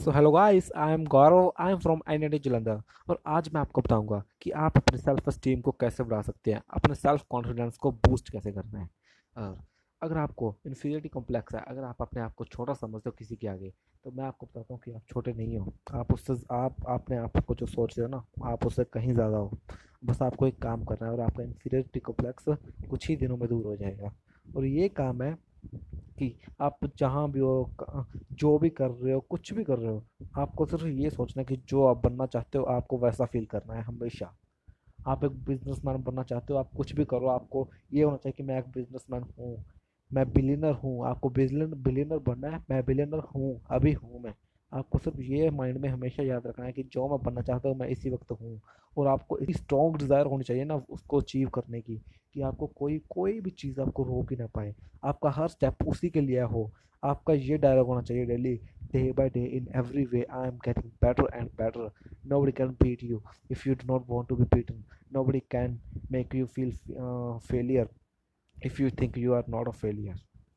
So hello guys I am Gaurav I am from an Jalandhar और आज मैं आपको बताऊँगा कि आप अपने सेल्फ स्टीम को कैसे बढ़ा सकते हैं, अपने सेल्फ कॉन्फिडेंस को बूस्ट कैसे करना है। और अगर आपको इन्फीरियरिटी कॉम्प्लेक्स है, अगर आप अपने आप को छोटा समझते हो किसी के आगे तो मैं आपको बताता हूँ कि आप छोटे नहीं हो। आप उससे, आप अपने आप को जो सोच रहे हो ना, आप उससे कहीं ज़्यादा हो। बस आपको एक काम करना है और आपका इन्फीरियरिटी कॉम्प्लेक्स कुछ ही दिनों में दूर हो जाएगा। और ये काम है कि आप जहाँ भी हो जो भी कर रहे हो, कुछ भी कर रहे हो, आपको सिर्फ़ ये सोचना कि जो आप बनना चाहते हो, आपको वैसा फील करना है हमेशा। आप एक बिजनेसमैन बनना चाहते हो, आप कुछ भी करो, आपको ये होना चाहिए कि मैं एक बिज़नेस मैन हूँ, मैं बिलीनर हूँ, आपको बिलियनर बनना है, मैं बिलीनर हूँ, अभी हूँ मैं। आपको सिर्फ़ ये माइंड में हमेशा याद रखना है कि जो मैं बनना चाहता हूँ, मैं इसी वक्त हूँ। और आपको इतनी स्ट्रॉन्ग डिज़ायर होनी चाहिए ना उसको अचीव करने की, कि आपको कोई कोई भी चीज़ आपको रोक ही ना पाए। आपका हर स्टेप उसी के लिए हो। आपका ये डायलॉग होना चाहिए daily day by day in every way I am getting better and better nobody can beat you if you do not want to be beaten nobody can make you feel failure if you think you are not a failure